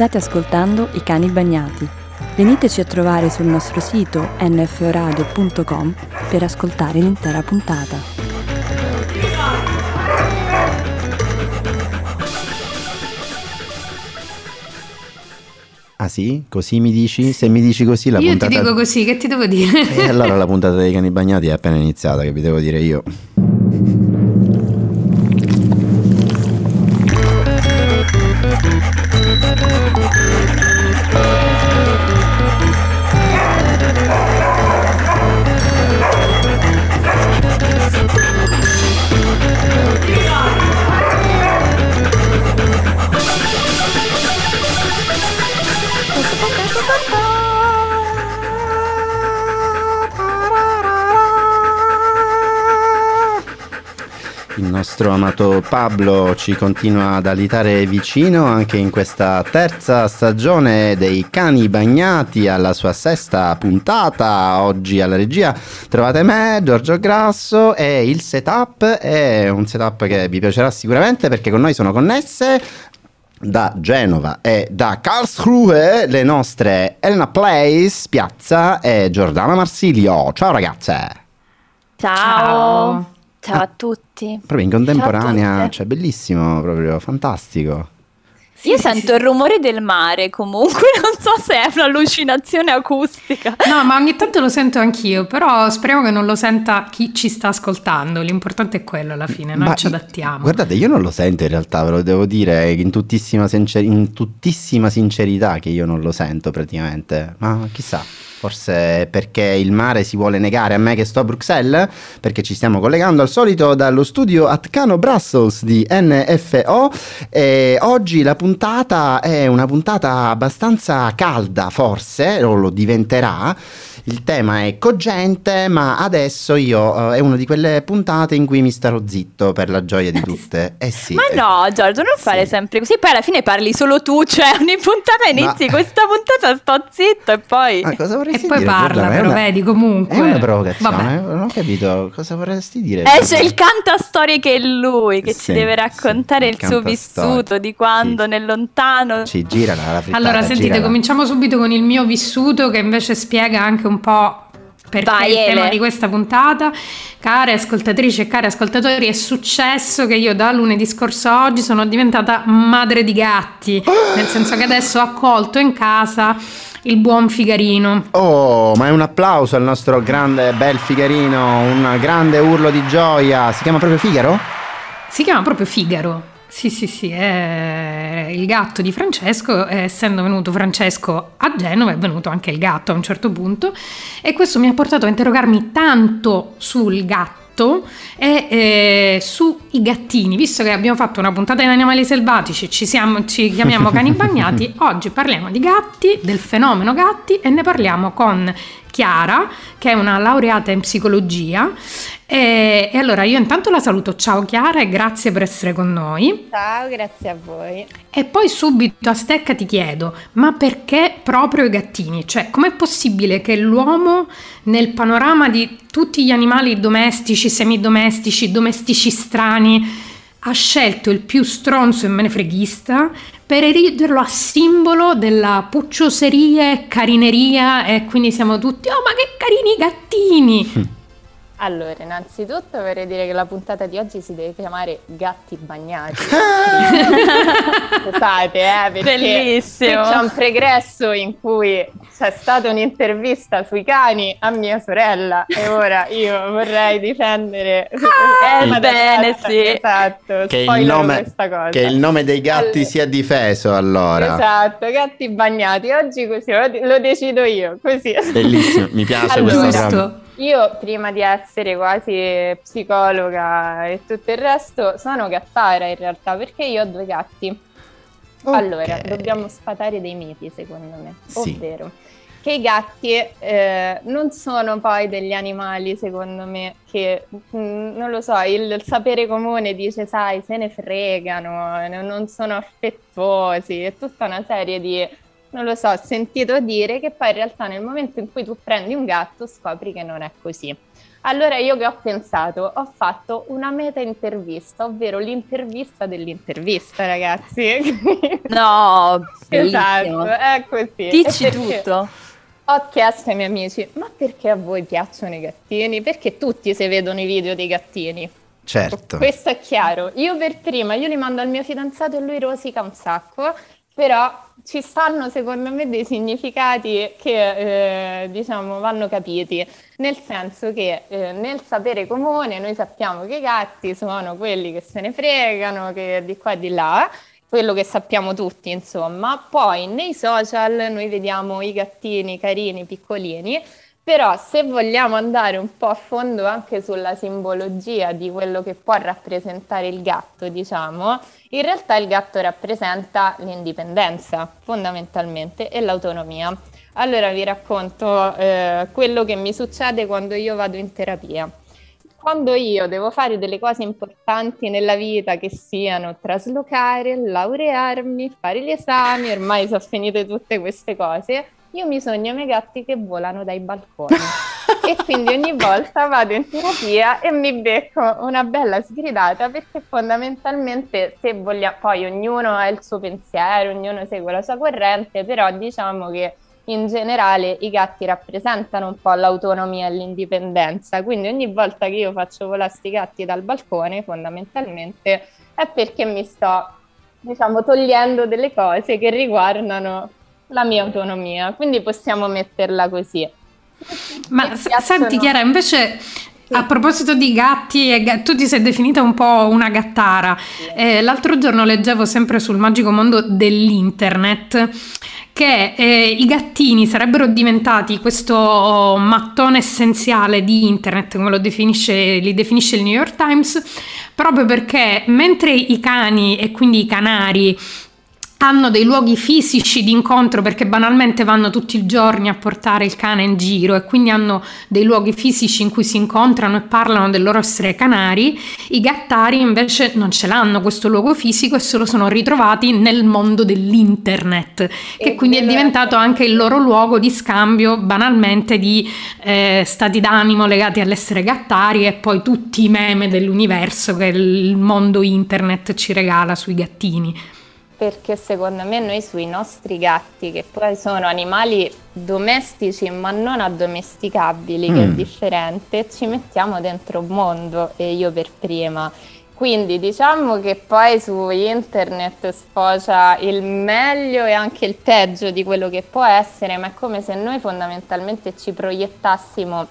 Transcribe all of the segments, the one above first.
State ascoltando I cani bagnati. Veniteci a trovare sul nostro sito nforadio.com per ascoltare l'intera puntata. Ah sì? Così mi dici? Se mi dici così la io puntata... ti dico così, che ti devo dire? E allora la puntata dei cani bagnati è appena iniziata, che vi devo dire io. Amato Pablo ci continua ad alitare vicino anche in questa terza stagione dei cani bagnati alla sua sesta puntata. Oggi alla regia trovate me, Giorgio Grasso e il setup è un setup che vi piacerà sicuramente perché con noi sono connesse da Genova e da Karlsruhe le nostre Elena Place Piazza e Giordana Marsilio. Ciao ragazze! Ciao. Ciao Ah. a tutti. Proprio in contemporanea, cioè bellissimo, proprio fantastico. Io sento il rumore del mare comunque, non so se è un'allucinazione acustica. No, ma ogni tanto lo sento anch'io, però speriamo che non lo senta chi ci sta ascoltando. L'importante è quello alla fine, noi Ma ci adattiamo. Guardate, io non lo sento in realtà, ve lo devo dire in tuttissima, sincer- in tuttissima sincerità che io non lo sento praticamente. Ma chissà, forse perché il mare si vuole negare a me che sto a Bruxelles, perché ci stiamo collegando al solito dallo studio Atcano Brussels di NFO e oggi la puntata è una puntata abbastanza calda forse, o lo diventerà. Il tema è cogente, ma adesso io eh, è una di quelle puntate in cui mi starò zitto per la gioia di tutte. Eh sì. Ma eh. no, Giorgio, non fare Sì. sempre così. Poi alla fine parli solo tu, cioè ogni puntata inizi, Ma- questa puntata sto zitto e poi... Ma cosa E vorresti poi dire? parla, però una- vedi comunque. È una provocazione, Vabbè. non ho capito cosa vorresti dire. Esce il cantastorie che è lui, che Sì, ci deve raccontare sì, il suo cantastorie. vissuto di quando Sì. nel lontano... Ci gira la, frittata, Allora, sentite, girala. cominciamo subito con il mio vissuto che invece spiega anche un po' perché Vai, il tema di questa puntata. Care ascoltatrici e cari ascoltatori, è successo che io da lunedì scorso a oggi sono diventata madre di gatti, nel senso che adesso ho accolto in casa il buon Figarino. Oh, ma è un applauso al nostro grande bel Figarino, un grande urlo di gioia. Si chiama proprio Figaro? Si chiama proprio Figaro. Sì, sì, sì, è il gatto di Francesco, essendo venuto Francesco a Genova è venuto anche il gatto a un certo punto e questo mi ha portato a interrogarmi tanto sul gatto e eh, sui gattini, visto che abbiamo fatto una puntata di animali selvatici, ci, siamo, ci chiamiamo cani bagnati, oggi parliamo di gatti, del fenomeno gatti e ne parliamo con Chiara, che è una laureata in psicologia. E, e allora io intanto la saluto, ciao Chiara e grazie per essere con noi. Ciao, grazie a voi. E poi subito a stecca ti chiedo, ma perché proprio i gattini? Cioè, com'è possibile che l'uomo nel panorama di tutti gli animali domestici, semidomestici, domestici strani, ha scelto il più stronzo e menefreghista per erigerlo a simbolo della puccioseria e carineria e quindi siamo tutti, oh ma che carini gattini! Allora, innanzitutto vorrei dire che la puntata di oggi si deve chiamare Gatti bagnati. Scusate, eh, perché Bellissimo. c'è un pregresso in cui c'è stata un'intervista sui cani a mia sorella e ora io vorrei difendere Ah, Ma bene, sì. Esatto, Che il, nome, questa cosa. che il nome dei gatti Allora- sia difeso allora. Esatto, gatti bagnati. Oggi così lo, lo decido io, così. Bellissimo, mi piace Allora. questo. Giusto. Io prima di essere quasi psicologa e tutto il resto sono gattara in realtà perché io ho due gatti. Allora, Ok. dobbiamo sfatare dei miti secondo me, Sì. ovvero che i gatti eh, non sono poi degli animali secondo me che, mm, non lo so, il, il sapere comune dice sai se ne fregano, no- non sono affettuosi, è tutta una serie di non lo so, ho sentito dire che poi in realtà nel momento in cui tu prendi un gatto scopri che non è così. Allora io che ho pensato? Ho fatto una meta intervista, ovvero l'intervista dell'intervista, ragazzi. No, esatto, è così. Dici tutto. Ho chiesto ai miei amici, ma perché a voi piacciono i gattini? Perché tutti si vedono i video dei gattini. Certo. Questo è chiaro. Io per prima, io li mando al mio fidanzato e lui rosica un sacco, però ci stanno secondo me dei significati che eh, diciamo vanno capiti, nel senso che eh, nel sapere comune noi sappiamo che i gatti sono quelli che se ne fregano, che di qua e di là, quello che sappiamo tutti insomma, poi nei social noi vediamo i gattini carini, piccolini, però se vogliamo andare un po' a fondo anche sulla simbologia di quello che può rappresentare il gatto, diciamo, in realtà il gatto rappresenta l'indipendenza fondamentalmente e l'autonomia. Allora vi racconto eh, quello che mi succede quando io vado in terapia. Quando io devo fare delle cose importanti nella vita, che siano traslocare, laurearmi, fare gli esami, ormai sono finite tutte queste cose, io mi sogno i miei gatti che volano dai balconi. e quindi ogni volta vado in terapia e mi becco una bella sgridata perché fondamentalmente se vogliamo, poi ognuno ha il suo pensiero, ognuno segue la sua corrente, però diciamo che in generale i gatti rappresentano un po' l'autonomia e l'indipendenza, quindi ogni volta che io faccio volare sti gatti dal balcone fondamentalmente è perché mi sto diciamo togliendo delle cose che riguardano la mia autonomia, quindi possiamo metterla così. Ma s- senti Chiara, invece a proposito di gatti, e tu ti sei definita un po' una gattara. Eh, l'altro giorno leggevo sempre sul magico mondo dell'internet che eh, i gattini sarebbero diventati questo mattone essenziale di internet, come lo definisce, li definisce il New York Times, proprio perché mentre i cani e quindi i canari hanno dei luoghi fisici di incontro perché banalmente vanno tutti i giorni a portare il cane in giro e quindi hanno dei luoghi fisici in cui si incontrano e parlano del loro essere canari, i gattari invece non ce l'hanno questo luogo fisico e se lo sono ritrovati nel mondo dell'internet, che quindi è diventato anche il loro luogo di scambio banalmente di eh, stati d'animo legati all'essere gattari e poi tutti i meme dell'universo che il mondo internet ci regala sui gattini perché secondo me noi sui nostri gatti, che poi sono animali domestici ma non addomesticabili, mm. che è mm. differente, ci mettiamo dentro un mondo e io per prima. Quindi diciamo che poi su internet sfocia il meglio e anche il peggio di quello che può essere, ma è come se noi fondamentalmente ci proiettassimo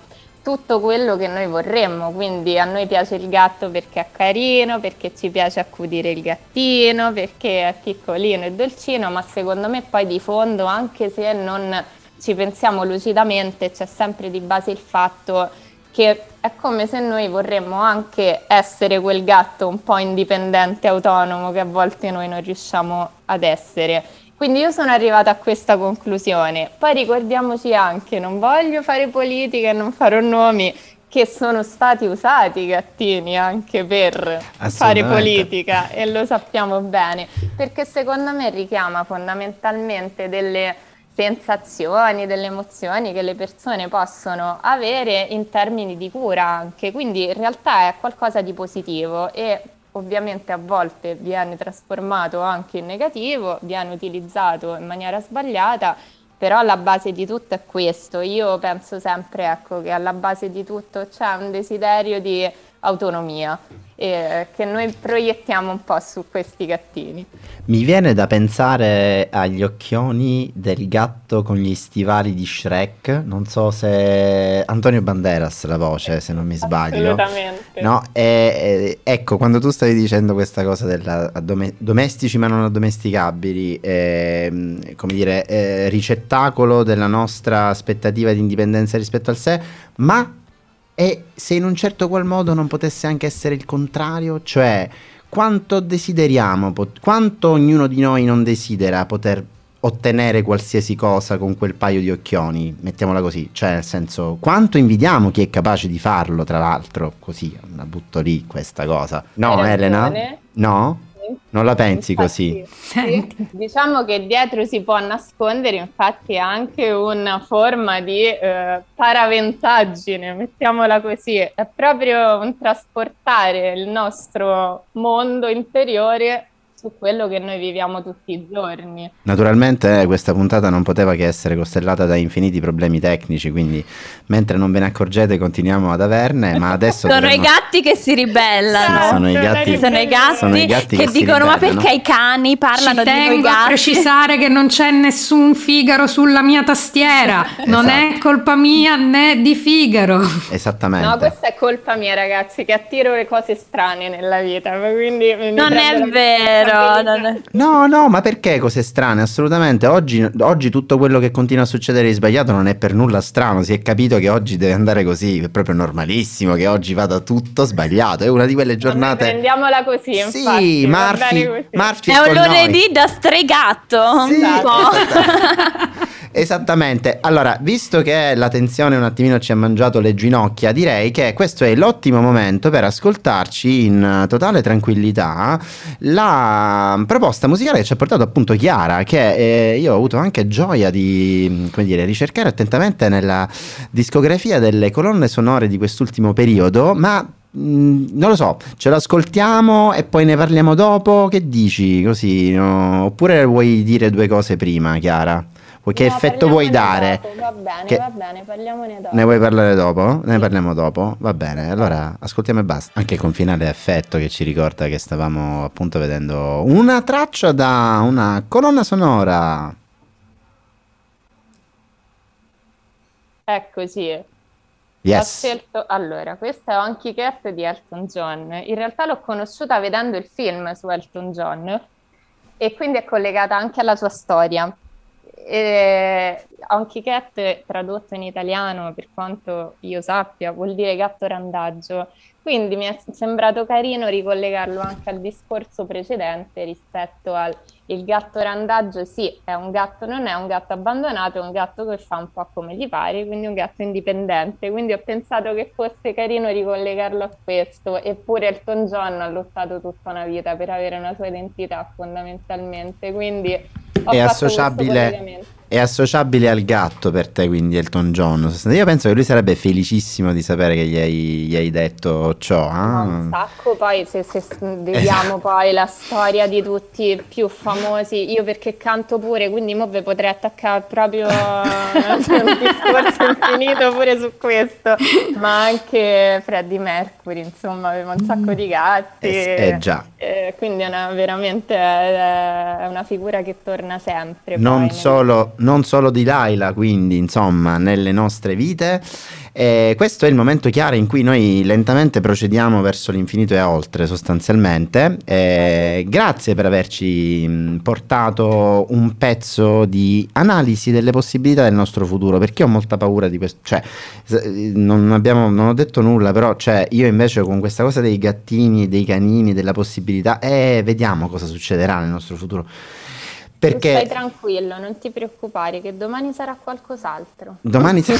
tutto quello che noi vorremmo, quindi a noi piace il gatto perché è carino, perché ci piace accudire il gattino, perché è piccolino e dolcino, ma secondo me poi di fondo, anche se non ci pensiamo lucidamente, c'è sempre di base il fatto che è come se noi vorremmo anche essere quel gatto un po' indipendente, autonomo che a volte noi non riusciamo ad essere quindi io sono arrivata a questa conclusione. Poi ricordiamoci anche, non voglio fare politica e non farò nomi, che sono stati usati i gattini anche per fare politica e lo sappiamo bene, perché secondo me richiama fondamentalmente delle sensazioni, delle emozioni che le persone possono avere in termini di cura anche, quindi in realtà è qualcosa di positivo e ovviamente a volte viene trasformato anche in negativo, viene utilizzato in maniera sbagliata, però la base di tutto è questo. Io penso sempre ecco, che alla base di tutto c'è un desiderio di autonomia eh, che noi proiettiamo un po' su questi gattini. Mi viene da pensare agli occhioni del gatto con gli stivali di Shrek, non so se Antonio Banderas la voce, se non mi sbaglio. Assolutamente. No, e, e, ecco, quando tu stavi dicendo questa cosa della dom- domestici ma non addomesticabili, eh, come dire, eh, ricettacolo della nostra aspettativa di indipendenza rispetto al sé, ma e se in un certo qual modo non potesse anche essere il contrario, cioè quanto desideriamo, pot- quanto ognuno di noi non desidera poter ottenere qualsiasi cosa con quel paio di occhioni, mettiamola così, cioè nel senso quanto invidiamo chi è capace di farlo, tra l'altro, così la butto lì questa cosa. No, Elena? No? Non la pensi infatti, così? Sì, diciamo che dietro si può nascondere infatti anche una forma di eh, paraventaggine, mettiamola così, è proprio un trasportare il nostro mondo interiore su quello che noi viviamo tutti i giorni. Naturalmente eh, questa puntata non poteva che essere costellata da infiniti problemi tecnici, quindi mentre non ve ne accorgete continuiamo ad averne, ma adesso... sono dovremmo... i gatti che si ribellano. Sì, sono i gatti, sono i gatti, sono i gatti che, che dicono ma ribellano." perché i cani parlano Ci di noi tengo a gatti? precisare che non c'è nessun Figaro sulla mia tastiera. Non è Esatto. colpa mia né di Figaro. Esattamente. No, questa è colpa mia, ragazzi, che attiro le cose strane nella vita. Quindi mi Non è la vero, non No, no, ma perché cose strane? Assolutamente. Oggi, oggi tutto quello che continua a succedere di sbagliato non è per nulla strano. Si è capito che oggi deve andare così. È proprio normalissimo che oggi vada tutto sbagliato. È una di quelle giornate. Prendiamola così, Sì, infatti, bene così. Marfi È un lunedì da stregatto. Sì, un po'. Esattamente. Allora, visto che la tensione un attimino ci ha mangiato le ginocchia, direi che questo è l'ottimo momento per ascoltarci in totale tranquillità la proposta musicale che ci ha portato appunto Chiara, che eh, io ho avuto anche gioia di, dire, ricercare attentamente nella discografia delle colonne sonore di quest'ultimo periodo, ma mm, non lo so, ce l'ascoltiamo e poi ne parliamo dopo. Che dici così? no? Oppure vuoi dire due cose prima, Chiara? Che No, effetto vuoi dare? dopo, Va bene, Che- va bene, parliamone dopo. Ne vuoi parlare dopo? Ne parliamo dopo? Va bene, allora ascoltiamo e basta. Anche con finale effetto che ci ricorda che stavamo appunto vedendo una traccia da una colonna sonora. Così. Ho Yes. scelto, allora, questa è Honky Cat di Elton John. In realtà l'ho conosciuta vedendo il film su Elton John e quindi è collegata anche alla sua storia. E Honky Cat, tradotto in italiano, per quanto io sappia, vuol dire gatto randaggio. Quindi mi è sembrato carino ricollegarlo anche al discorso precedente rispetto al il gatto randaggio, sì, è un gatto, non è un gatto abbandonato, è un gatto che fa un po' come gli pare, quindi un gatto indipendente. Quindi ho pensato che fosse carino ricollegarlo a questo. Eppure Elton John ha lottato tutta una vita per avere una sua identità fondamentalmente, quindi È associabile. È associabile al gatto per te, quindi Elton John. Io penso che lui sarebbe felicissimo di sapere che gli hai, gli hai detto ciò. Ma un sacco, poi se, se vediamo poi la storia di tutti i più famosi, io perché canto pure, quindi mo ve potrei attaccare proprio un discorso infinito pure su questo, ma anche Freddie Mercury, insomma, aveva un sacco di gatti. Eh, eh, già. Eh, quindi è una, veramente eh, è una figura che torna sempre. poi Non nel- solo, non solo di Laila, quindi insomma, nelle nostre vite. E questo è il momento chiaro in cui noi lentamente procediamo verso l'infinito e oltre, sostanzialmente. E grazie per averci portato un pezzo di analisi delle possibilità del nostro futuro, perché ho molta paura di questo. Cioè, non, abbiamo, non ho detto nulla, però cioè, io invece con questa cosa dei gattini dei canini, della possibilità, eh, vediamo cosa succederà nel nostro futuro. Perché Stai tranquillo, non ti preoccupare, che domani sarà qualcos'altro. domani...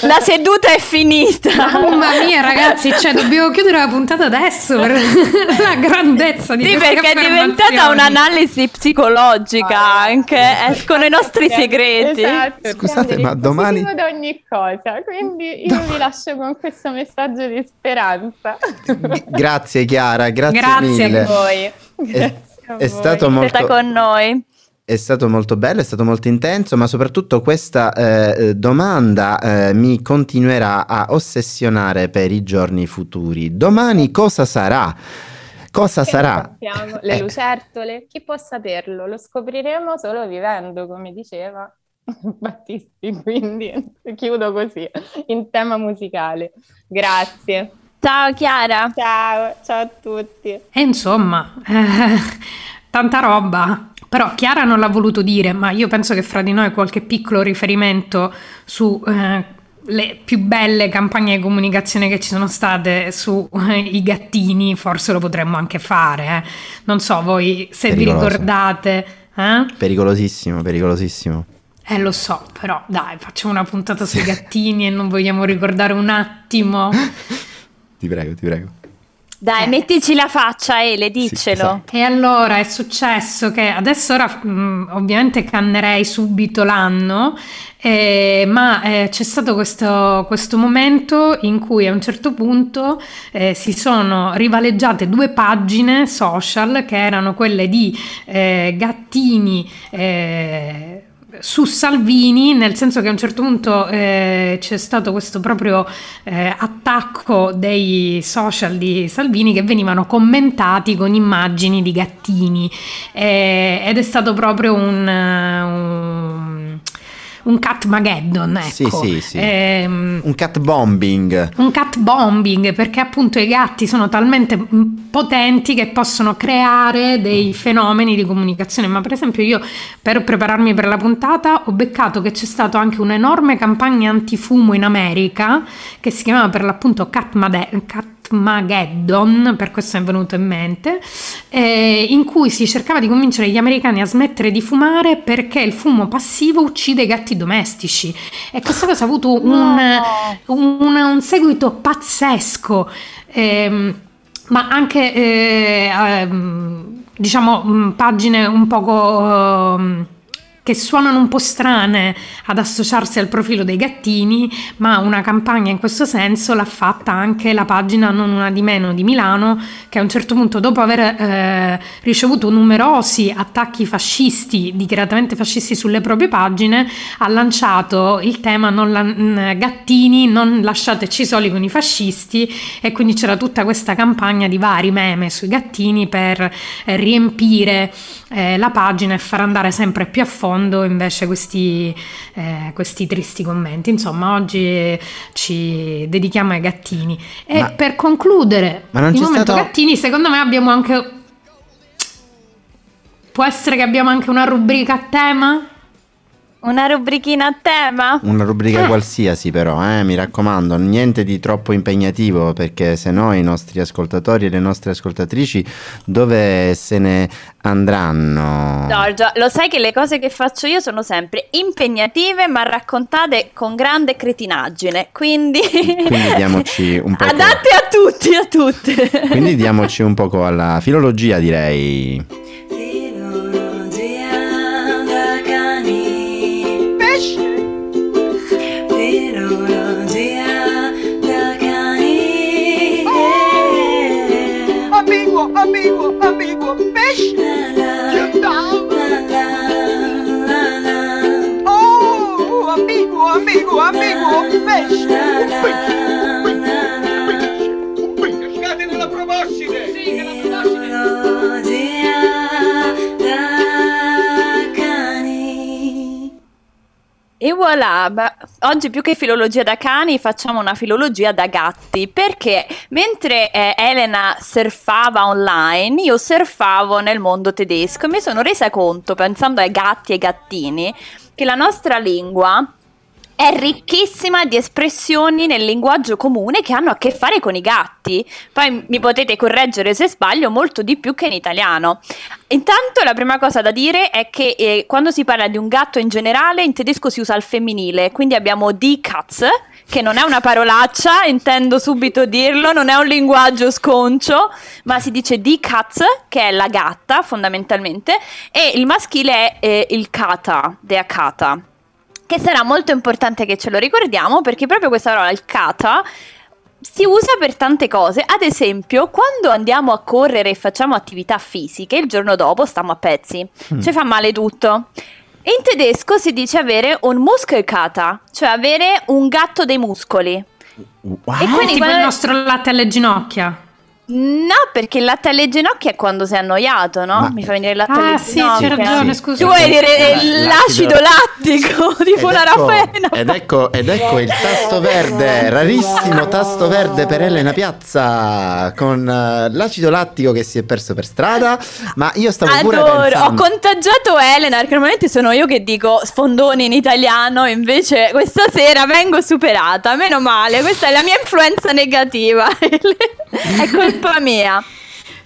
La seduta è finita. Mamma mia, ragazzi, cioè, dobbiamo chiudere la puntata adesso per la grandezza di Sì, perché è diventata un'analisi psicologica Ah, anche, sì. escono i nostri segreti. Esatto, Scusate, ma domani- da ogni cosa, quindi io vi lascio con questo messaggio di speranza. G- Grazie Chiara, grazie, Grazie a mille. A voi. Grazie a è stato molto, con noi. è stato molto bello, è stato molto intenso, ma soprattutto questa eh, domanda eh, mi continuerà a ossessionare per i giorni futuri. Domani cosa sarà? Cosa Che sarà? Le Eh. lucertole? Chi può saperlo? Lo scopriremo solo vivendo, come diceva Battisti, quindi chiudo così, in tema musicale. Grazie. Ciao Chiara. Ciao, ciao a tutti. E insomma, eh, tanta roba. Però Chiara non l'ha voluto dire, ma io penso che fra di noi qualche piccolo riferimento su eh, le più belle campagne di comunicazione che ci sono state sui gattini, forse lo potremmo anche fare. eh. Non so, voi se Pericoloso. vi ricordate. Eh? Pericolosissimo, pericolosissimo. Eh, lo so, però dai, facciamo una puntata sui gattini e non vogliamo ricordare un attimo. Ti prego, ti prego. Dai, Eh. mettici la faccia, Ele, diccelo. E allora è successo che adesso ora mh, ovviamente cannerei subito l'anno, eh, ma eh, c'è stato questo, questo momento in cui a un certo punto eh, si sono rivaleggiate due pagine social che erano quelle di eh, gattini. Su Salvini, nel senso che a un certo punto eh, c'è stato questo proprio eh, attacco dei social di Salvini che venivano commentati con immagini di gattini. Eh, ed è stato proprio un, eh, un, un Catmageddon, ecco. Sì, sì, sì. Ehm, Un cat bombing. un cat bombing perché appunto i gatti sono talmente mm, potenti che possono creare dei fenomeni di comunicazione ma per esempio io per prepararmi per la puntata ho beccato che c'è stata anche un'enorme campagna antifumo in America che si chiamava per l'appunto Catmade- Catmageddon per questo mi è venuto in mente eh, in cui si cercava di convincere gli americani a smettere di fumare perché il fumo passivo uccide i gatti domestici. E questa cosa ha avuto un, un, un seguito pazzesco, ehm, ma anche eh, ehm, diciamo mh, pagine un poco ehm, che suonano un po' strane ad associarsi al profilo dei gattini, ma una campagna in questo senso l'ha fatta anche la pagina Non una di meno di Milano, che a un certo punto, dopo aver eh, ricevuto numerosi attacchi fascisti, dichiaratamente fascisti sulle proprie pagine, ha lanciato il tema non la- gattini, non lasciateci soli con i fascisti e quindi c'era tutta questa campagna di vari meme sui gattini per eh, riempire eh, la pagina e far andare sempre più a fondo invece questi, eh, questi tristi commenti. Insomma, oggi ci dedichiamo ai gattini. E Ma- per concludere Ma non il c'è momento stato- gattini, secondo me abbiamo anche... Può essere che abbiamo anche una rubrica a tema? Una rubrichina a tema? Una rubrica Ah. qualsiasi però, eh, mi raccomando, niente di troppo impegnativo perché se no i nostri ascoltatori e le nostre ascoltatrici dove se ne andranno? Giorgio, lo sai che le cose che faccio io sono sempre impegnative ma raccontate con grande cretinaggine, quindi... Quindi diamoci un po'. Adatte a tutti, a tutte. Quindi diamoci un poco alla filologia direi. Amigo, peixe! La la la la. Un peixe! Scade nella proboscide! Sì, nella proboscide! E voilà, ma oggi più che filologia da cani facciamo una filologia da gatti, perché mentre eh, Elena surfava online, io surfavo nel mondo tedesco e mi sono resa conto, pensando ai gatti e gattini, che la nostra lingua è ricchissima di espressioni nel linguaggio comune che hanno a che fare con i gatti. Poi mi potete correggere se sbaglio, molto di più che in italiano. Intanto la prima cosa da dire è che eh, quando si parla di un gatto in generale, in tedesco si usa il femminile, quindi abbiamo die Katze, che non è una parolaccia, intendo subito dirlo, non è un linguaggio sconcio, ma si dice die Katze, che è la gatta fondamentalmente, e il maschile è eh, il Kata, der Kata che sarà molto importante che ce lo ricordiamo perché proprio questa parola, il kata, si usa per tante cose. Ad esempio, quando andiamo a correre e facciamo attività fisiche, il giorno dopo stiamo a pezzi, ci fa male tutto. In tedesco si dice avere un Muskelkater, cioè avere un gatto dei muscoli. Wow. E quindi tipo quando- il nostro latte alle ginocchia. No, perché il latte alle ginocchia è quando sei annoiato, no? Ma- Mi fa venire il latte Ah, alle sì, ginocchia. c'è ragione, Sì. scusa. Tu vuoi dire Eh, eh, l'acido- lattico di Ed una ecco, raffena? ed, ecco, ed ecco il tasto verde, rarissimo tasto verde per Elena Piazza con eh, l'acido lattico che si è perso per strada. Ma io stavo pure Adoro, ho pensando. contagiato Elena, perché normalmente sono io che dico sfondoni in italiano, invece questa sera vengo superata, meno male, questa è la mia influenza negativa, è colpa mia.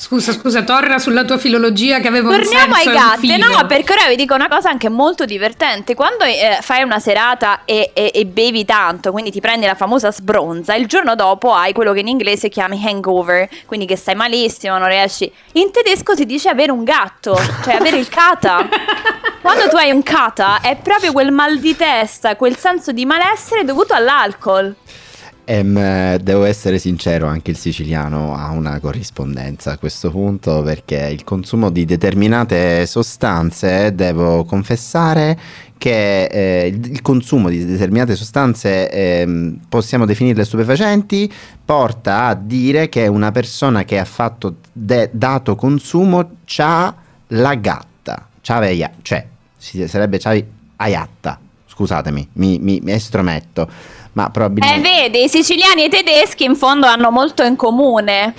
Scusa, scusa, torna sulla tua filologia che aveva un Torniamo ai gatti, no, perché ora vi dico una cosa anche molto divertente. Quando eh, fai una serata e, e- e bevi tanto, quindi ti prendi la famosa sbronza, il giorno dopo hai quello che in inglese chiami hangover, quindi che stai malissimo, non riesci. In tedesco si dice avere un gatto, cioè avere il kata. Quando tu hai un kata è proprio quel mal di testa, quel senso di malessere dovuto all'alcol. Ehm, eh, devo essere sincero, anche il siciliano ha una corrispondenza a questo punto perché il consumo di determinate sostanze, devo confessare che eh, il, consumo di determinate sostanze, ehm, possiamo definirle stupefacenti, porta a dire che una persona che ha fatto de- dato consumo c'ha la gatta, cioè si- sarebbe c'avi ayatta, scusatemi, mi, mi, mi estrometto. Ma Eh, probabilmente... vedi, i siciliani e i tedeschi in fondo hanno molto in comune.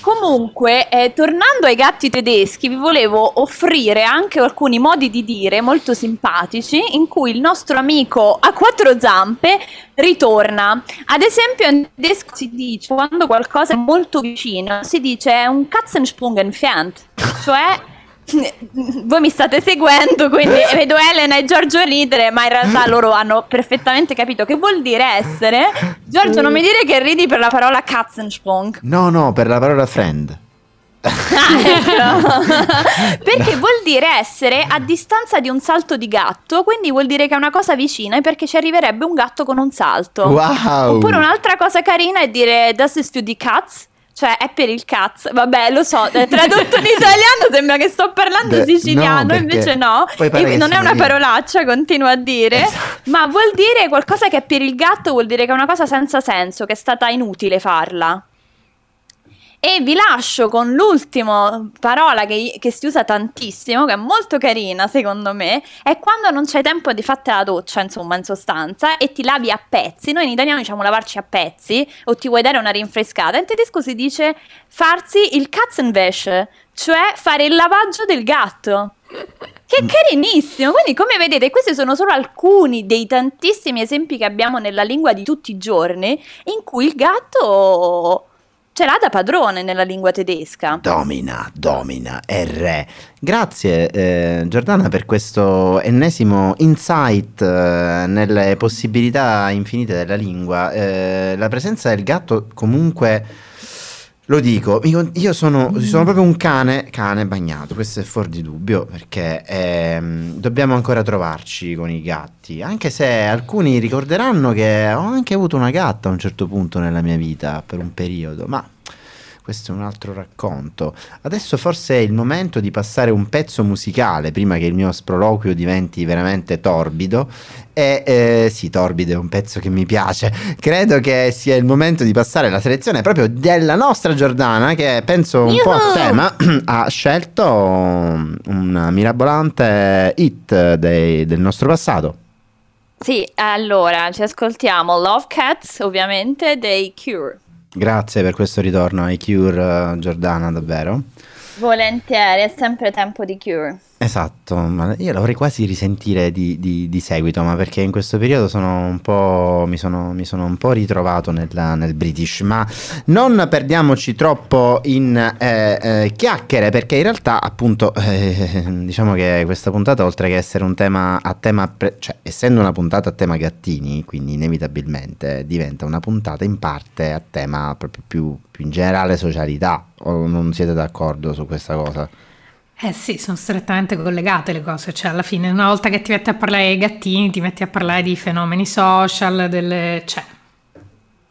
Comunque, eh, tornando ai gatti tedeschi, vi volevo offrire anche alcuni modi di dire molto simpatici in cui il nostro amico a quattro zampe ritorna. Ad esempio, in tedesco si dice quando qualcosa è molto vicino, si dice un Katzensprung entfernt, cioè voi mi state seguendo, quindi vedo Elena e Giorgio ridere, ma in realtà loro hanno perfettamente capito che vuol dire essere. Giorgio, non mi dire che ridi per la parola Katzensprung. No, no, per la parola friend. Ah, ecco. Perché vuol dire essere a distanza di un salto di gatto, quindi vuol dire che è una cosa vicina, perché ci arriverebbe un gatto con un salto. Wow! Oppure un'altra cosa carina è dire Das ist für die Katz. Cioè è per il cazzo, vabbè lo so, eh, tradotto in italiano sembra che sto parlando Beh, siciliano, no, invece no, E non è una parolaccia, continuo a dire, Esatto. ma vuol dire qualcosa che è per il gatto, vuol dire che è una cosa senza senso, che è stata inutile farla. E vi lascio con l'ultima parola che, che si usa tantissimo, che è molto carina secondo me, è quando non c'hai tempo di fatte la doccia, insomma, in sostanza, e ti lavi a pezzi. Noi in italiano diciamo lavarci a pezzi, o ti vuoi dare una rinfrescata. In tedesco si dice farsi il Katzenwäsche, cioè fare il lavaggio del gatto. Che carinissimo! Quindi, come vedete, questi sono solo alcuni dei tantissimi esempi che abbiamo nella lingua di tutti i giorni in cui il gatto ce l'ha da padrone nella lingua tedesca. Domina, domina, è re. Grazie eh, Giordana per questo ennesimo insight eh, nelle possibilità infinite della lingua. Eh, la presenza del gatto comunque, lo dico, io, sono, sono proprio un cane, cane bagnato, questo è fuori di dubbio perché ehm, dobbiamo ancora trovarci con i gatti, anche se alcuni ricorderanno che ho anche avuto una gatta a un certo punto nella mia vita per un periodo, ma questo è un altro racconto. Adesso forse è il momento di passare un pezzo musicale prima che il mio sproloquio diventi veramente torbido. E eh, sì, torbido è un pezzo che mi piace. Credo che sia il momento di passare la selezione proprio della nostra Giordana, che penso un po' a Yuhu! tema, ha scelto un mirabolante hit dei- del nostro passato. Sì, allora ci ascoltiamo Love Cats, ovviamente, dei Cure. Grazie per questo ritorno ai Cure, eh, Giordana, davvero. Volentieri, è sempre tempo di Cure. Esatto, ma io la vorrei quasi risentire di, di- di seguito, ma perché in questo periodo sono mi, sono, mi sono un po' ritrovato nella- nel British, ma non perdiamoci troppo in eh, eh, chiacchiere, perché in realtà appunto eh, diciamo che questa puntata oltre che essere un tema a tema, pre- cioè essendo una puntata a tema gattini, quindi inevitabilmente diventa una puntata in parte a tema proprio più, più in generale socialità, o non siete d'accordo su questa cosa? Eh sì, sono strettamente collegate le cose, cioè alla fine una volta che ti metti a parlare dei gattini, ti metti a parlare di fenomeni social, delle... cioè...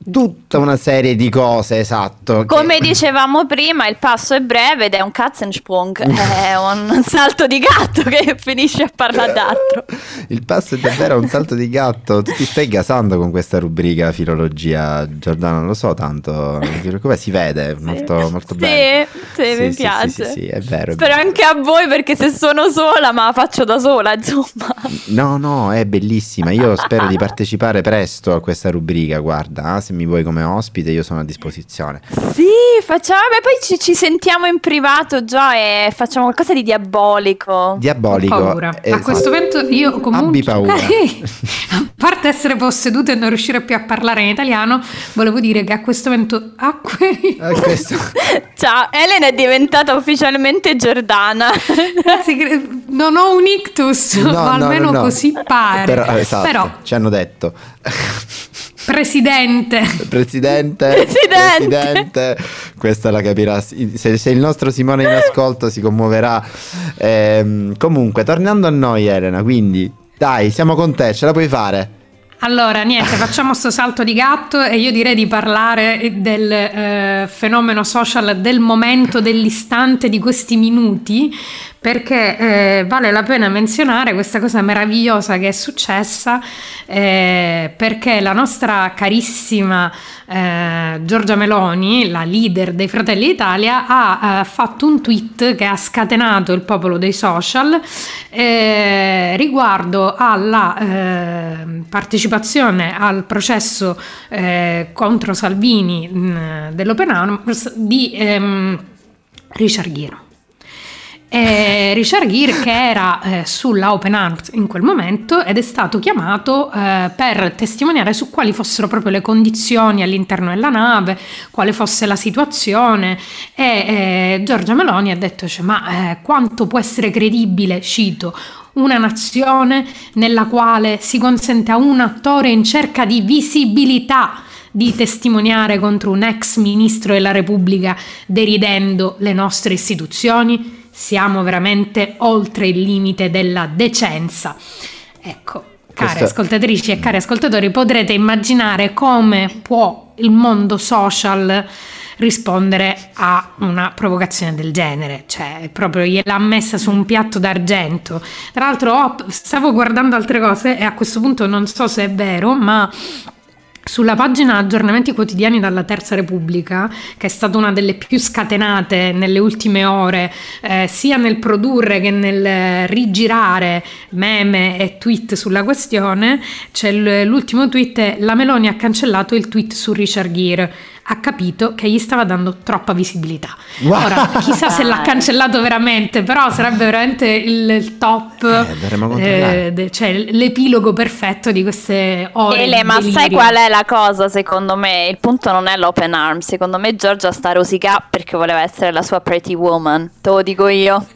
tutta una serie di cose, esatto. che- Come dicevamo prima, il passo è breve ed è un Katzensprung, è un salto di gatto che finisce a parlare d'altro. Il passo è davvero un salto di gatto. Tu ti stai gasando con questa rubrica filologia, Giordano, non lo so tanto. Preoccupare, si vede molto, molto Sì, bene. sì, mi sì, piace. Sì, sì, sì, è vero. Spero anche a voi perché se sono sola, ma la faccio da sola, insomma. No, no, è bellissima. Io spero di partecipare presto a questa rubrica. Guarda, ah, se se mi vuoi come ospite io sono a disposizione. Sì, facciamo. Beh, poi ci, ci sentiamo in privato già e facciamo qualcosa di diabolico. Diabolico. Ho paura. A esatto. questo momento io comunque... Abbi paura. a parte essere posseduta e non riuscire più a parlare in italiano, volevo dire che a questo momento acque... Eh, questo- Ciao, Elena è diventata ufficialmente Giordana. Non ho un ictus, No, ma no, almeno no, no. così pare. Però, esatto, Però, ci hanno detto. Presidente, Presidente, Presidente. Presidente, questa la capirà. Se, se il nostro Simone in ascolto si commuoverà. Ehm, comunque, tornando a noi, Elena, quindi dai, siamo con te, ce la puoi fare. Allora, niente, facciamo sto salto di gatto e io direi di parlare del eh, fenomeno social del momento, dell'istante, di questi minuti, perché eh, vale la pena menzionare questa cosa meravigliosa che è successa, eh, perché la nostra carissima eh, Giorgia Meloni, la leader dei Fratelli d'Italia, ha eh, fatto un tweet che ha scatenato il popolo dei social eh, riguardo alla eh, partecipazione al processo contro Salvini mh, dell'Open Arms di ehm, Richard Gere. E Richard Gere che era eh, sulla Open Arms in quel momento ed è stato chiamato eh, per testimoniare su quali fossero proprio le condizioni all'interno della nave, quale fosse la situazione e eh, Giorgia Meloni ha detto cioè, ma eh, quanto può essere credibile, cito, una nazione nella quale si consente a un attore in cerca di visibilità di testimoniare contro un ex ministro della Repubblica deridendo le nostre istituzioni? Siamo veramente oltre il limite della decenza. Ecco, care Questo- ascoltatrici e cari ascoltatori, potrete immaginare come può il mondo social rispondere a una provocazione del genere, cioè proprio gliel'ha messa su un piatto d'argento. Tra l'altro ho- stavo guardando altre cose e a questo punto non so se è vero, ma sulla pagina Aggiornamenti quotidiani dalla Terza Repubblica, che è stata una delle più scatenate nelle ultime ore, eh, sia nel produrre che nel eh, rigirare meme e tweet sulla questione, c'è l'ultimo tweet, la Meloni ha cancellato il tweet su Richard Gere, ha capito che gli stava dando troppa visibilità. Wow. Ora, chissà se l'ha cancellato veramente, però sarebbe veramente il, top, Eh, de- cioè l'epilogo perfetto di queste ore. Ele, ma sai delirio. qual è la cosa secondo me? Il punto non è l'open arms, secondo me Giorgia sta rosicà perché voleva essere la sua pretty woman, te lo dico io.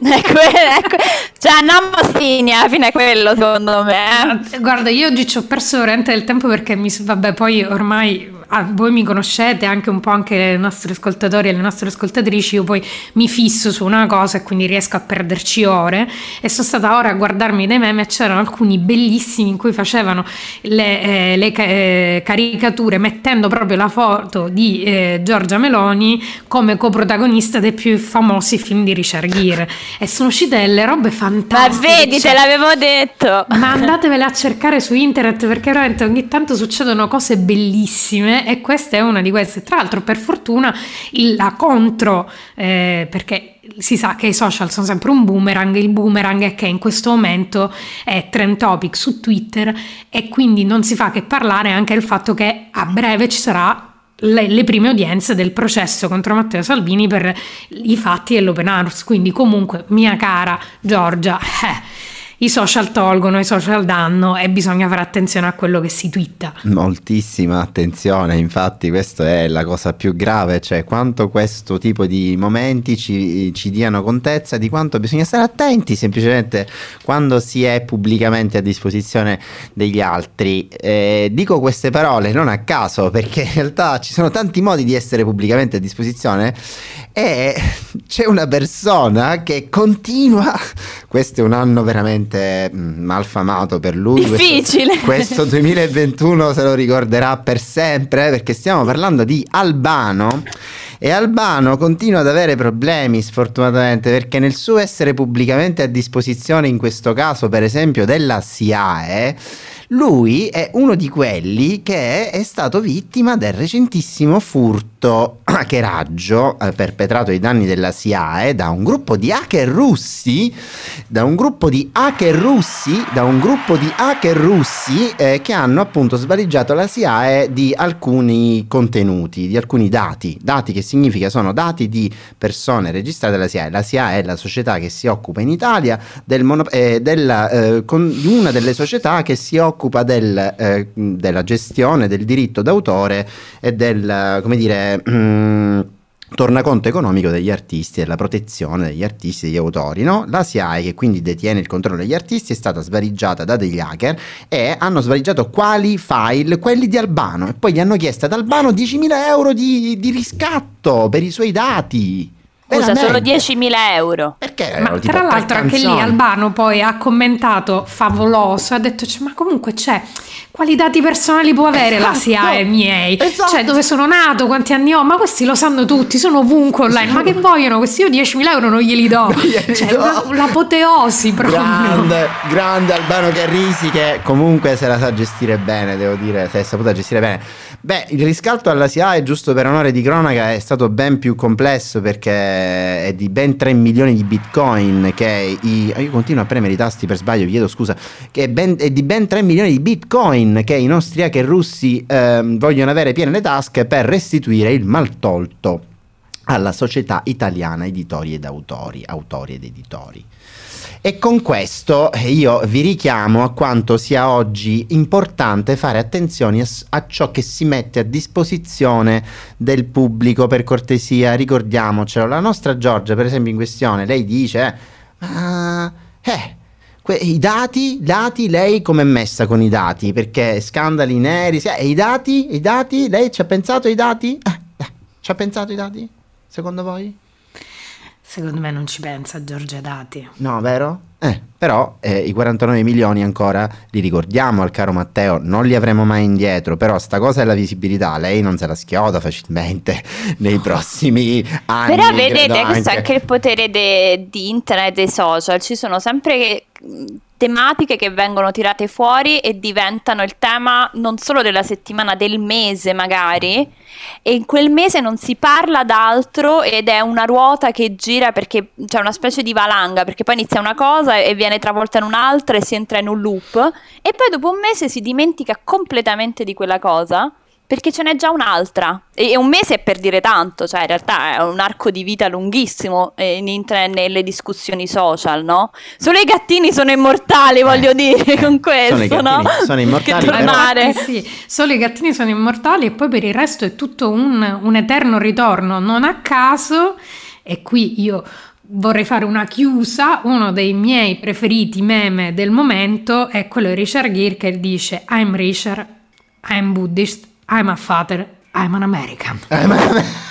Cioè, Namastini alla fine è quello secondo me. eh. Guarda, io oggi ci ho perso veramente del tempo perché mi, vabbè, poi ormai ah, voi mi conoscete, anche un po' anche i nostri ascoltatori e le nostre ascoltatrici, io poi mi fisso su una cosa e quindi riesco a perderci ore e sono stata ora a guardarmi dei meme e c'erano alcuni bellissimi in cui facevano le, eh, le eh, caricature mettendo proprio la foto di eh, Giorgia Meloni come coprotagonista dei più famosi film di Richard Gere e sono uscite delle robe Ma fantastiche. vedi, cioè- te l'avevo detto. ma andatevele a cercare su internet perché veramente ogni tanto succedono cose bellissime e questa è una di queste. Tra l'altro, per fortuna, la contro, eh, perché si sa che i social sono sempre un boomerang, il boomerang è che in questo momento è trend topic su Twitter e quindi non si fa che parlare anche del fatto che a breve ci sarà le, le prime udienze del processo contro Matteo Salvini per i fatti dell'Open Arms. Quindi, comunque, mia cara Giorgia, eh, i social tolgono, i social danno e bisogna fare attenzione a quello che si twitta. Moltissima attenzione, infatti questa è la cosa più grave, cioè quanto questo tipo di momenti ci, ci diano contezza di quanto bisogna stare attenti semplicemente quando si è pubblicamente a disposizione degli altri. Eh, dico queste parole non a caso perché in realtà ci sono tanti modi di essere pubblicamente a disposizione e c'è una persona che continua, questo è un anno veramente mm, malfamato per lui. questo- Difficile. questo 2021 se lo ricorderà per sempre perché stiamo parlando di Albano e Albano continua ad avere problemi sfortunatamente perché nel suo essere pubblicamente a disposizione in questo caso per esempio della SIAE lui è uno di quelli che è stato vittima del recentissimo furto questo hackeraggio eh, perpetrato ai danni della SIAE da un gruppo di hacker russi, da un gruppo di hacker russi, da un gruppo di hacker russi eh, che hanno appunto svaligiato la SIAE di alcuni contenuti, di alcuni dati. Dati che significa sono dati di persone registrate alla SIAE. La SIAE è la società che si occupa in Italia del mono- eh, della, eh, con- una delle società che si occupa del, eh, della gestione del diritto d'autore e del, come dire, mm, tornaconto economico degli artisti, della protezione degli artisti e degli autori. No? La SIAE, che quindi detiene il controllo degli artisti, è stata svaligiata da degli hacker e hanno svaligiato quali file? Quelli di Albano. E poi gli hanno chiesto ad Albano 10.000 euro di, di riscatto per i suoi dati. Scusa, sono Veramente. 10.000 euro. Perché? Ma erano tipo tra l'altro anche lì. Albano poi ha commentato favoloso, ha detto "Cioè, ma comunque c'è, quali dati personali può avere la Esatto, SIAE miei? esatto. Cioè dove sono nato, quanti anni ho, ma questi lo sanno tutti, sono ovunque online, ma che vogliono questi? Io 10.000 euro non glieli do, Non glieli cioè do. la- l'apoteosi proprio. Grande, grande Albano Carrisi che comunque se la sa gestire bene, devo dire, se è saputa gestire bene. Beh, il riscatto alla SIAE, giusto per onore di cronaca, è stato ben più complesso perché è di ben 3 milioni di bitcoin che i... Io continuo a premere i tasti per sbaglio, chiedo scusa, che è, ben- è di ben 3 milioni di bitcoin che i nostri hacker russi ehm, vogliono avere piene le tasche per restituire il maltolto alla società italiana editori ed autori, autori ed editori. E con questo eh, io vi richiamo a quanto sia oggi importante fare attenzione a, ciò che si mette a disposizione del pubblico per cortesia, ricordiamocelo. La nostra Giorgia, per esempio, in questione, lei dice, ma eh, que- i dati, dati, lei come è messa con i dati? Perché scandali neri, sì, e i dati, i dati, lei ci ha pensato ai dati? Eh, eh, ci ha pensato ai dati? Secondo voi? Secondo me non ci pensa Giorgia Dati. No, vero? Eh, però eh, i 49 milioni ancora li ricordiamo al caro Matteo, non li avremo mai indietro, però sta cosa della visibilità, lei non se la schioda facilmente nei prossimi anni. Però vedete, questo è anche il potere de- di internet e dei social. Ci sono sempre tematiche che vengono tirate fuori e diventano il tema non solo della settimana, del mese magari. E in quel mese non si parla d'altro ed è una ruota che gira perché c'è una specie di valanga, perché poi inizia una cosa e viene travolta in un'altra e si entra in un loop. E poi dopo un mese si dimentica completamente di quella cosa. Perché ce n'è già un'altra. E e un mese è per dire tanto, cioè in realtà è un arco di vita lunghissimo eh, in internet nelle discussioni social, no? Solo i gattini sono immortali, voglio dire, con questo, Eh. Sono i no? gattini, sono immortali, Che però- tornare. Infatti sì, solo i gattini sono immortali e poi per il resto è tutto un, un eterno ritorno. Non a caso, e qui io vorrei fare una chiusa, uno dei miei preferiti meme del momento è quello di Richard Gere che dice I'm Richard, I'm Buddhist, I'm a father, I'm an American. Eh, ma-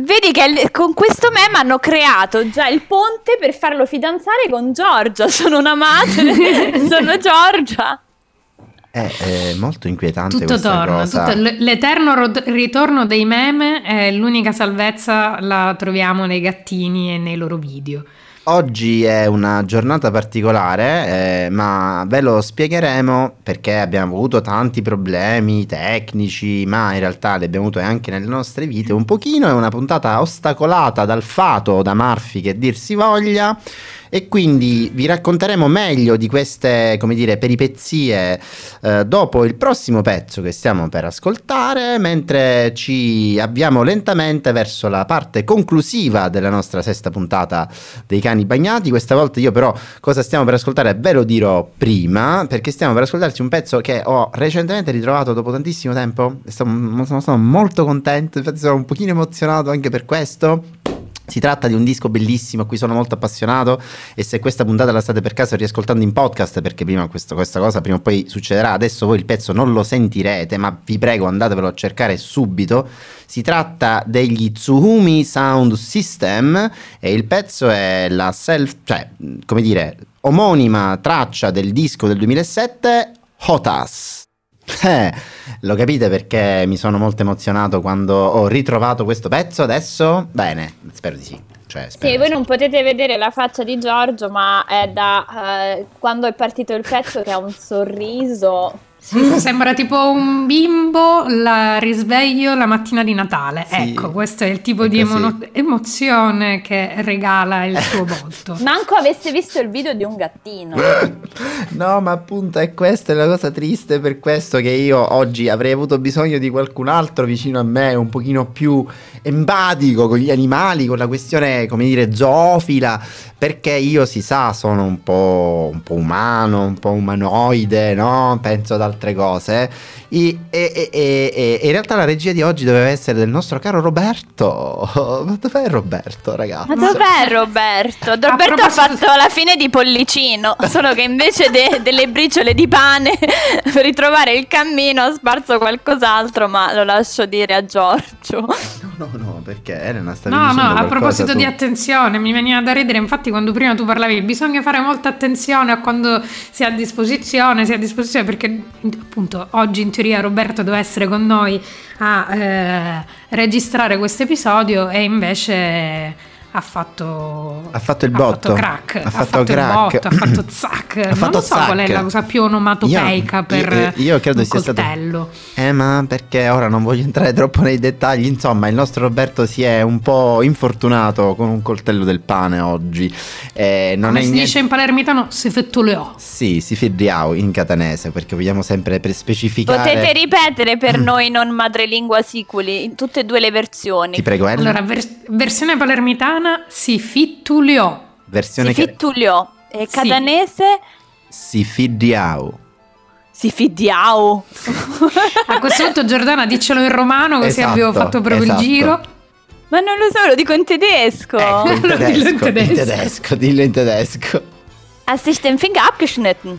Vedi che con questo meme hanno creato già il ponte per farlo fidanzare con Giorgia. Sono una madre, sono Giorgia. È, è molto inquietante Tutto questa torna, cosa. tutto- l'eterno ro- ritorno dei meme, è l'unica salvezza la troviamo nei gattini e nei loro video. Oggi è una giornata particolare, eh, ma ve lo spiegheremo perché abbiamo avuto tanti problemi tecnici, ma in realtà li abbiamo avuti anche nelle nostre vite un pochino. È una puntata ostacolata dal fato da Murphy che dir si voglia. E quindi vi racconteremo meglio di queste, come dire, peripezie eh, dopo il prossimo pezzo che stiamo per ascoltare, mentre ci avviamo lentamente verso la parte conclusiva della nostra sesta puntata dei cani bagnati. Questa volta io però cosa stiamo per ascoltare ve lo dirò prima, perché stiamo per ascoltarci un pezzo che ho recentemente ritrovato dopo tantissimo tempo. Sono, sono molto contento, infatti sono un pochino emozionato anche per questo. Si tratta di un disco bellissimo a cui sono molto appassionato e se questa puntata la state per caso riascoltando in podcast perché prima questo- questa cosa prima o poi succederà, adesso voi il pezzo non lo sentirete ma vi prego andatevelo a cercare subito. Si tratta degli Tsuhumi Sound System e il pezzo è la self, cioè come dire, omonima traccia del disco del 2007 Hotas. Eh, lo capite perché mi sono molto emozionato quando ho ritrovato questo pezzo adesso? Bene, spero di sì. Cioè, spero Sì, voi sì. non potete vedere la faccia di Giorgio, ma è da eh, quando è partito il pezzo che ha un sorriso Sì, sembra tipo un bimbo la risveglio la mattina di Natale. Sì, ecco, questo è il tipo di emo- emozione che regala il suo volto. Manco avesse visto il video di un gattino. No, ma appunto è questa è la cosa triste per questo che io oggi avrei avuto bisogno di qualcun altro vicino a me, un pochino più empatico con gli animali, con la questione, come dire, zoofila, perché io si sa, sono un po', un po' umano, un po' umanoide, no? Penso ad altre cose. E, e- e- e- e in realtà la regia di oggi doveva essere del nostro caro Roberto. Ma dov'è Roberto, ragazzi? Ma dov'è Roberto? Roberto ha fatto la fine di Pollicino, solo che invece de- delle briciole di pane per ritrovare il cammino ha sparso qualcos'altro, ma lo lascio dire a Giorgio. No, no, no, perché Elena sta No, no, a proposito tu. di attenzione, mi veniva da ridere, infatti quando prima tu parlavi, bisogna fare molta attenzione a quando si è a disposizione, si è a disposizione perché appunto oggi in teoria Roberto doveva essere con noi a eh, registrare questo episodio e invece ha fatto Ha fatto il ha botto. fatto crack, Ha fatto il crack. botto, ha fatto zac. Ha non fatto lo so qual è zac. la cosa più onomatopeica Io- per io- io credo un sia stato- coltello. Eh, ma perché ora non voglio entrare troppo nei dettagli. Insomma, il nostro Roberto si è un po' infortunato con un coltello del pane oggi. Eh, non Come è si niente- dice in palermitano, le ho. Sì, si firriau in catanese perché vogliamo sempre per specificare. Potete ripetere per noi non madrelingua siculi in tutte e due le versioni. Ti prego, Elena. Allora, vers- versione palermitana si fittuliò. versione Si che fittulio e Sì. catanese si firriau. si fidiau. A questo punto Giordana diccelo in romano così Esatto, abbiamo fatto proprio esatto. il giro. Ma non lo so, lo dico in tedesco. Ecco, in Dillo tedesco, in in tedesco. tedesco, dillo in tedesco. Hast sich den Finger abgeschnitten.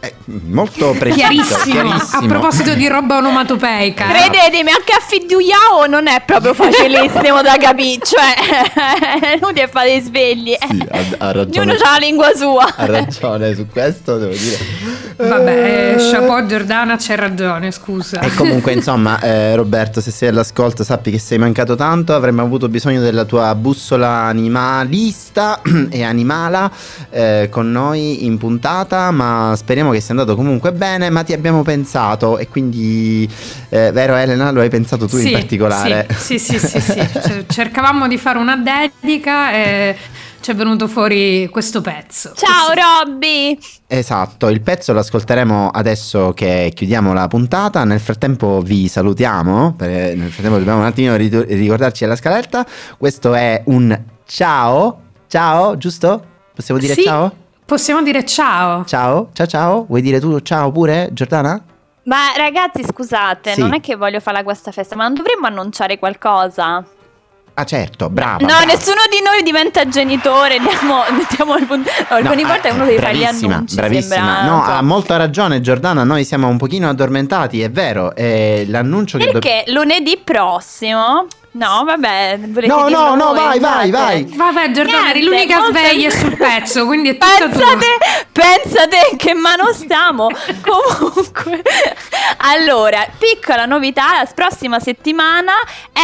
Eh, molto preciso, Chiarissimo. chiarissimo. A proposito di roba onomatopeica. Credetemi, anche a fidiuiao non è proprio facilissimo da capire. Cioè, è inutile fare i svegli. Sì, ha, ha ragione. Ognuno ha la lingua sua. Ha ragione su questo, devo dire. Vabbè, eh, chapeau Giordana, c'hai ragione, scusa. E comunque, insomma, eh, Roberto, se sei all'ascolto, sappi che sei mancato tanto. Avremmo avuto bisogno della tua bussola animalista e animala eh, con noi in puntata. Ma speriamo che sia andato comunque bene. Ma ti abbiamo pensato, e quindi, eh, vero, Elena, lo hai pensato tu in Sì, particolare. Sì, sì, sì, sì, sì. C- Cercavamo di fare una dedica e ci è venuto fuori questo pezzo. Ciao Robby. Esatto, il pezzo lo ascolteremo adesso che chiudiamo la puntata. Nel frattempo vi salutiamo. Nel frattempo dobbiamo un attimo ritu- ricordarci della scaletta. Questo è un ciao. Ciao, giusto? Possiamo dire Sì, ciao? Possiamo dire ciao. Ciao, ciao, ciao. Vuoi dire tu ciao pure, Giordana? Ma ragazzi, scusate, Sì. non è che voglio fare questa festa, ma non dovremmo annunciare qualcosa? Ah, certo, brava. no, brava. nessuno di noi diventa genitore. Diamo, diamo il punto. No, alcune No, volte eh, uno deve fare gli bravissima, annunci. Bravissima, sembra no, ha molto ragione Giordana. Noi siamo un pochino addormentati, è vero. E l'annuncio che do- Perché lunedì prossimo. No, vabbè, volete No, no, no, vai, vai, vai. Vabbè, Niente, l'unica sveglia sul pezzo, quindi è tutta tua. Pensate, pensate che mano stiamo. Comunque, allora, piccola novità: la prossima settimana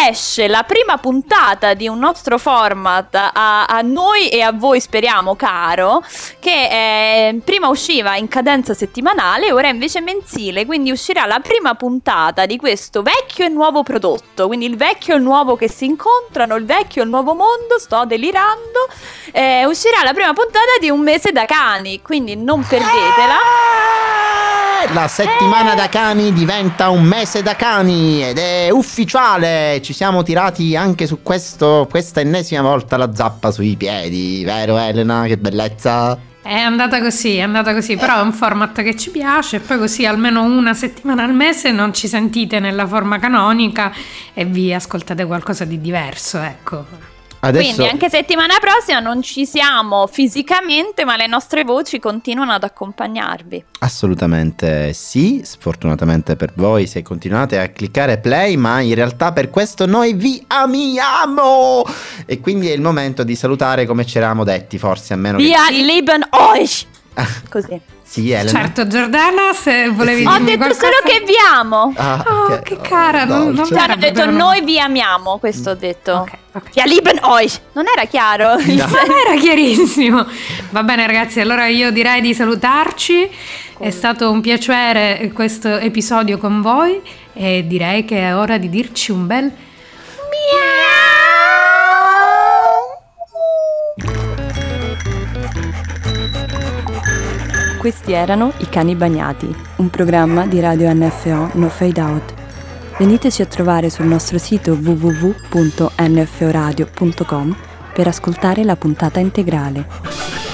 esce la prima puntata di un nostro format a, a noi e a voi, speriamo, caro. Che eh, prima usciva in cadenza settimanale, ora invece mensile. Quindi uscirà la prima puntata di questo vecchio e nuovo prodotto. Quindi il vecchio e il nuovo che si incontrano, il vecchio e il nuovo mondo. Sto delirando. Eh, uscirà la prima puntata di Un mese da cani, quindi non perdetela. Eh, La settimana da cani diventa un mese da cani ed è ufficiale. Ci siamo tirati anche su questo, questa ennesima volta la zappa sui piedi, vero Elena? Che bellezza! È andata così, è andata così, però è un format che ci piace poi così almeno una settimana al mese non ci sentite nella forma canonica e vi ascoltate qualcosa di diverso, ecco. Adesso Quindi anche settimana prossima non ci siamo fisicamente, ma le nostre voci continuano ad accompagnarvi. assolutamente sì, sfortunatamente per voi se continuate a cliccare play, ma in realtà per questo noi vi amiamo! E quindi è il momento di salutare come ci eravamo detti, forse a meno che Wir lieben euch! Così. Sì, Elena. Certo, Giordana, se volevi Sì. Ho detto qualcosa... solo che vi amo. Ah, Oh, ok. che cara, non- non mi Cioè, ho detto noi vi amiamo, questo ho detto. Ok, ok. Wir lieben euch. Non era chiaro? No. Non era chiarissimo. Va bene ragazzi, allora io direi di salutarci. È stato un piacere questo episodio con voi e direi che è ora di dirci un bel Questi erano I Cani Bagnati, un programma di radio NFO No Fade Out. Veniteci a trovare sul nostro sito www.nforadio.com per ascoltare la puntata integrale.